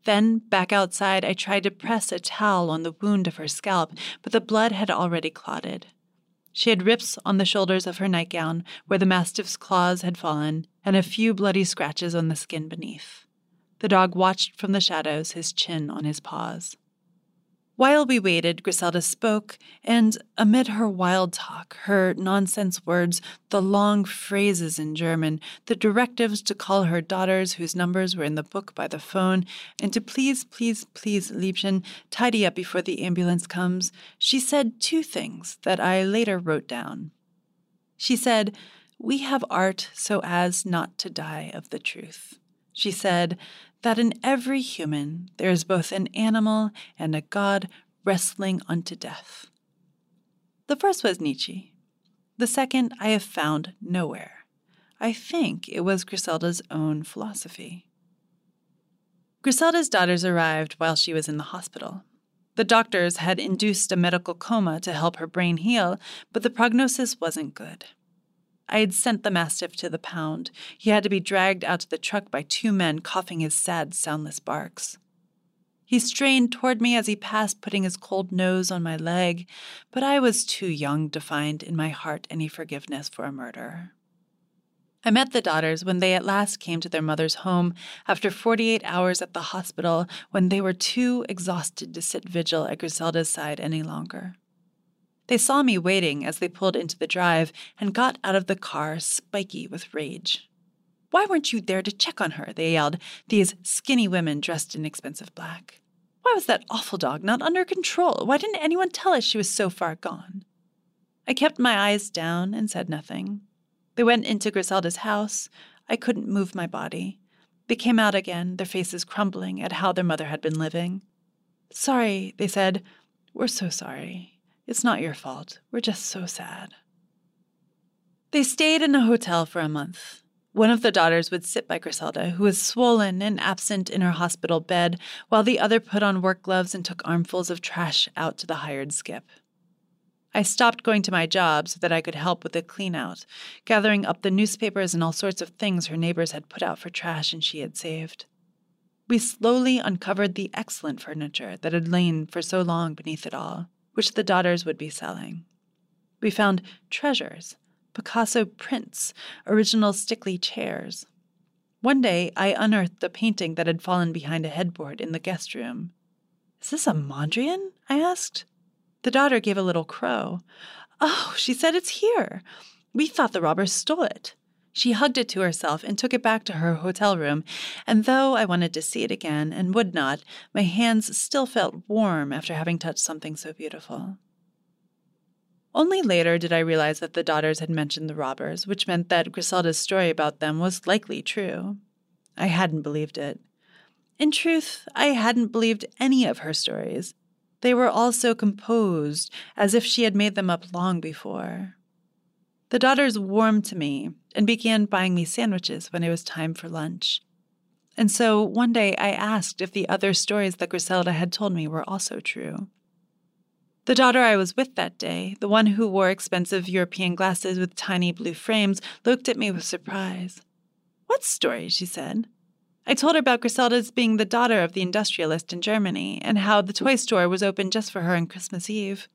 Then, back outside, I tried to press a towel on the wound of her scalp, but the blood had already clotted. She had rips on the shoulders of her nightgown where the mastiff's claws had fallen, and a few bloody scratches on the skin beneath. The dog watched from the shadows, his chin on his paws. While we waited, Griselda spoke, and amid her wild talk, her nonsense words, the long phrases in German, the directives to call her daughters whose numbers were in the book by the phone, and to please, please, please, Liebchen, tidy up before the ambulance comes, she said two things that I later wrote down. She said, We have art so as not to die of the truth. She said, that in every human there is both an animal and a God wrestling unto death. The first was Nietzsche. The second I have found nowhere. I think it was Griselda's own philosophy. Griselda's daughters arrived while she was in the hospital. The doctors had induced a medical coma to help her brain heal, but the prognosis wasn't good. I had sent the mastiff to the pound. He had to be dragged out to the truck by two men coughing his sad, soundless barks. He strained toward me as he passed, putting his cold nose on my leg, but I was too young to find in my heart any forgiveness for a murder. I met the daughters when they at last came to their mother's home after 48 hours at the hospital when they were too exhausted to sit vigil at Griselda's side any longer. They saw me waiting as they pulled into the drive and got out of the car, spiky with rage. Why weren't you there to check on her? They yelled, these skinny women dressed in expensive black. Why was that awful dog not under control? Why didn't anyone tell us she was so far gone? I kept my eyes down and said nothing. They went into Griselda's house. I couldn't move my body. They came out again, their faces crumbling at how their mother had been living. Sorry, they said. We're so sorry. It's not your fault. We're just so sad. They stayed in a hotel for a month. One of the daughters would sit by Griselda, who was swollen and absent in her hospital bed, while the other put on work gloves and took armfuls of trash out to the hired skip. I stopped going to my job so that I could help with the clean out, gathering up the newspapers and all sorts of things her neighbors had put out for trash and she had saved. We slowly uncovered the excellent furniture that had lain for so long beneath it all which the daughters would be selling. We found treasures, Picasso prints, original Stickley chairs. One day I unearthed a painting that had fallen behind a headboard in the guest room. Is this a Mondrian? I asked. The daughter gave a little crow. Oh, she said it's here. We thought the robbers stole it. She hugged it to herself and took it back to her hotel room, and though I wanted to see it again and would not, my hands still felt warm after having touched something so beautiful. Only later did I realize that the daughters had mentioned the robbers, which meant that Griselda's story about them was likely true. I hadn't believed it. In truth, I hadn't believed any of her stories. They were all so composed, as if she had made them up long before. The daughters warmed to me and began buying me sandwiches when it was time for lunch. And so one day I asked if the other stories that Griselda had told me were also true. The daughter I was with that day, the one who wore expensive European glasses with tiny blue frames, looked at me with surprise. What story? she said. I told her about Griselda's being the daughter of the industrialist in Germany and how the toy store was open just for her on Christmas Eve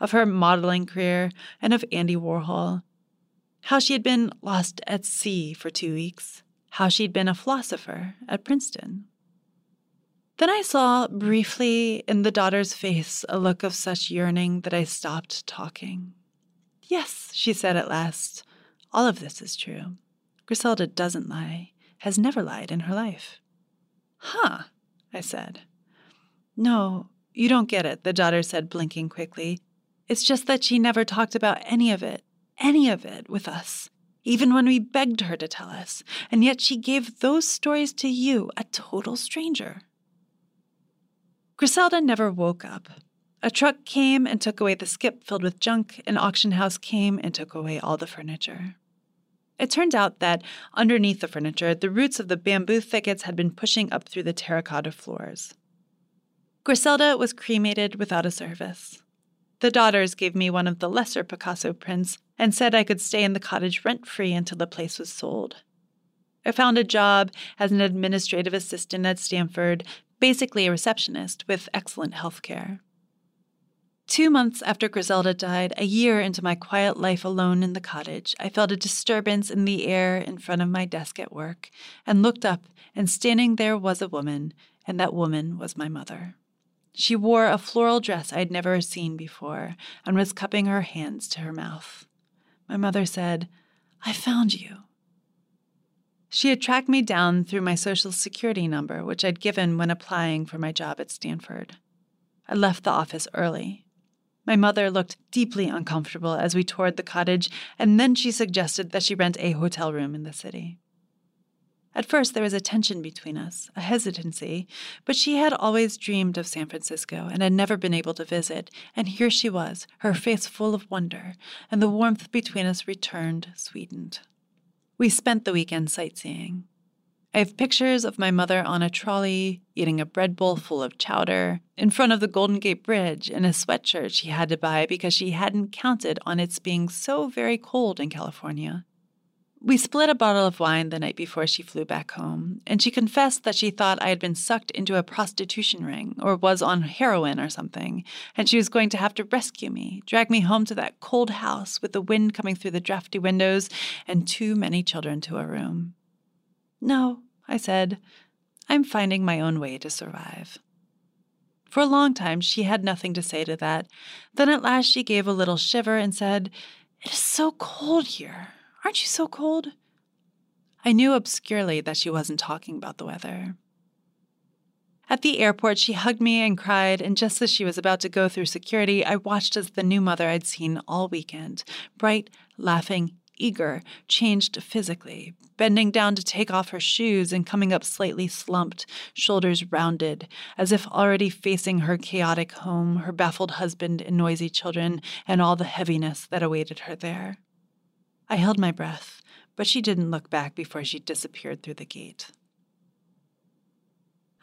of her modeling career, and of Andy Warhol. How she had been lost at sea for two weeks. How she'd been a philosopher at Princeton. Then I saw briefly in the daughter's face a look of such yearning that I stopped talking. Yes, she said at last, all of this is true. Griselda doesn't lie, has never lied in her life. Huh, I said. No, you don't get it, the daughter said, blinking quickly. It's just that she never talked about any of it, any of it with us, even when we begged her to tell us, and yet she gave those stories to you, a total stranger. Griselda never woke up. A truck came and took away the skip filled with junk, an auction house came and took away all the furniture. It turned out that underneath the furniture, the roots of the bamboo thickets had been pushing up through the terracotta floors. Griselda was cremated without a service. The daughters gave me one of the lesser Picasso prints and said I could stay in the cottage rent free until the place was sold. I found a job as an administrative assistant at Stanford, basically a receptionist with excellent health care. Two months after Griselda died, a year into my quiet life alone in the cottage, I felt a disturbance in the air in front of my desk at work and looked up, and standing there was a woman, and that woman was my mother. She wore a floral dress I had never seen before and was cupping her hands to her mouth. My mother said, I found you. She had tracked me down through my social security number, which I'd given when applying for my job at Stanford. I left the office early. My mother looked deeply uncomfortable as we toured the cottage, and then she suggested that she rent a hotel room in the city. At first, there was a tension between us, a hesitancy, but she had always dreamed of San Francisco and had never been able to visit, and here she was, her face full of wonder, and the warmth between us returned, sweetened. We spent the weekend sightseeing. I have pictures of my mother on a trolley, eating a bread bowl full of chowder, in front of the Golden Gate Bridge in a sweatshirt she had to buy because she hadn't counted on its being so very cold in California. We split a bottle of wine the night before she flew back home, and she confessed that she thought I had been sucked into a prostitution ring or was on heroin or something, and she was going to have to rescue me, drag me home to that cold house with the wind coming through the drafty windows and too many children to a room. No, I said, I'm finding my own way to survive. For a long time, she had nothing to say to that. Then at last, she gave a little shiver and said, It is so cold here. Aren't you so cold? I knew obscurely that she wasn't talking about the weather. At the airport, she hugged me and cried, and just as she was about to go through security, I watched as the new mother I'd seen all weekend, bright, laughing, eager, changed physically, bending down to take off her shoes and coming up slightly slumped, shoulders rounded, as if already facing her chaotic home, her baffled husband and noisy children, and all the heaviness that awaited her there. I held my breath, but she didn't look back before she disappeared through the gate.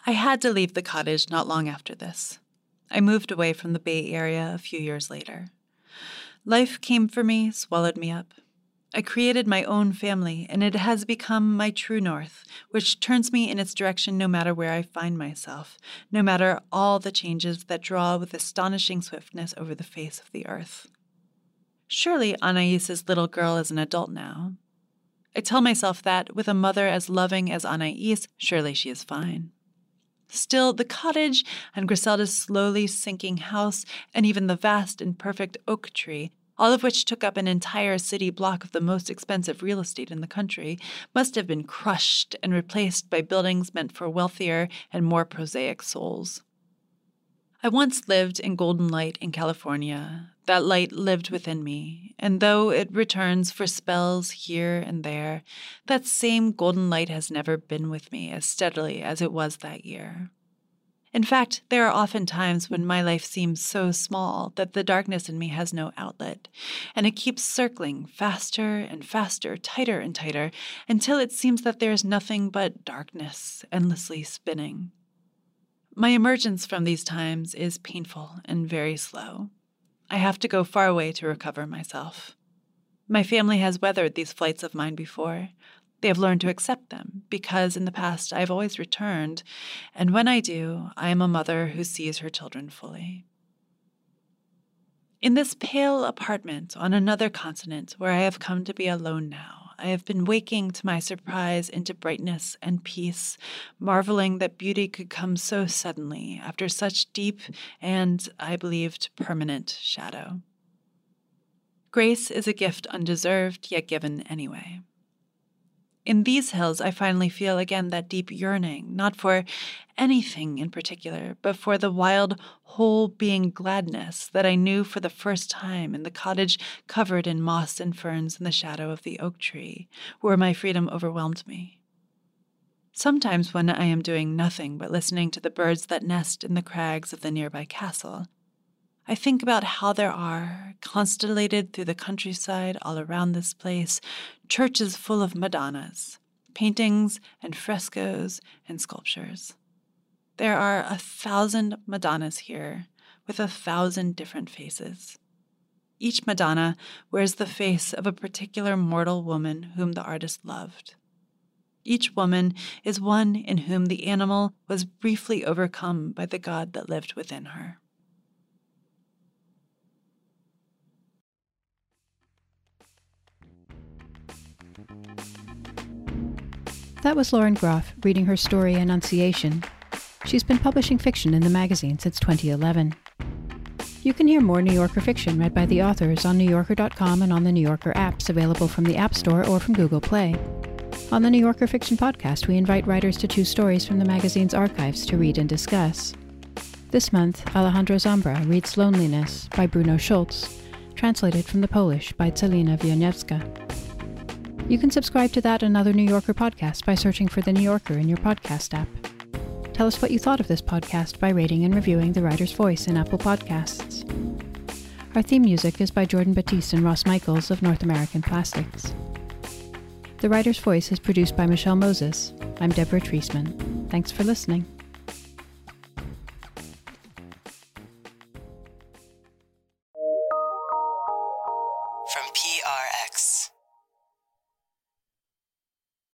I had to leave the cottage not long after this. I moved away from the Bay Area a few years later. Life came for me, swallowed me up. I created my own family, and it has become my true north, which turns me in its direction no matter where I find myself, no matter all the changes that draw with astonishing swiftness over the face of the earth. Surely Anaïs's little girl is an adult now. I tell myself that, with a mother as loving as Anais, surely she is fine. Still, the cottage and Griselda's slowly sinking house, and even the vast and perfect oak tree all of which took up an entire city block of the most expensive real estate in the country, must have been crushed and replaced by buildings meant for wealthier and more prosaic souls. I once lived in Golden Light in California. That light lived within me, and though it returns for spells here and there, that same golden light has never been with me as steadily as it was that year. In fact, there are often times when my life seems so small that the darkness in me has no outlet, and it keeps circling faster and faster, tighter and tighter, until it seems that there is nothing but darkness endlessly spinning. My emergence from these times is painful and very slow. I have to go far away to recover myself. My family has weathered these flights of mine before. They have learned to accept them because in the past I have always returned, and when I do, I am a mother who sees her children fully. In this pale apartment on another continent where I have come to be alone now, I have been waking to my surprise into brightness and peace, marveling that beauty could come so suddenly after such deep and, I believed, permanent shadow. Grace is a gift undeserved, yet given anyway. In these hills, I finally feel again that deep yearning, not for anything in particular, but for the wild, whole being gladness that I knew for the first time in the cottage covered in moss and ferns in the shadow of the oak tree, where my freedom overwhelmed me. Sometimes, when I am doing nothing but listening to the birds that nest in the crags of the nearby castle, I think about how there are, constellated through the countryside all around this place, churches full of Madonnas, paintings and frescoes and sculptures. There are a thousand Madonnas here, with a thousand different faces. Each Madonna wears the face of a particular mortal woman whom the artist loved. Each woman is one in whom the animal was briefly overcome by the God that lived within her. That was Lauren Groff reading her story Annunciation. She's been publishing fiction in the magazine since 2011. You can hear more New Yorker fiction read by the authors on NewYorker.com and on the New Yorker apps available from the App Store or from Google Play. On the New Yorker Fiction Podcast, we invite writers to choose stories from the magazine's archives to read and discuss. This month, Alejandro Zambra reads Loneliness by Bruno Schulz, translated from the Polish by Celina Wieniawska. You can subscribe to that and other New Yorker podcasts by searching for The New Yorker in your podcast app. Tell us what you thought of this podcast by rating and reviewing The Writer's Voice in Apple Podcasts. Our theme music is by Jordan Batiste and Ross Michaels of North American Plastics. The Writer's Voice is produced by Michelle Moses. I'm Deborah Treisman. Thanks for listening.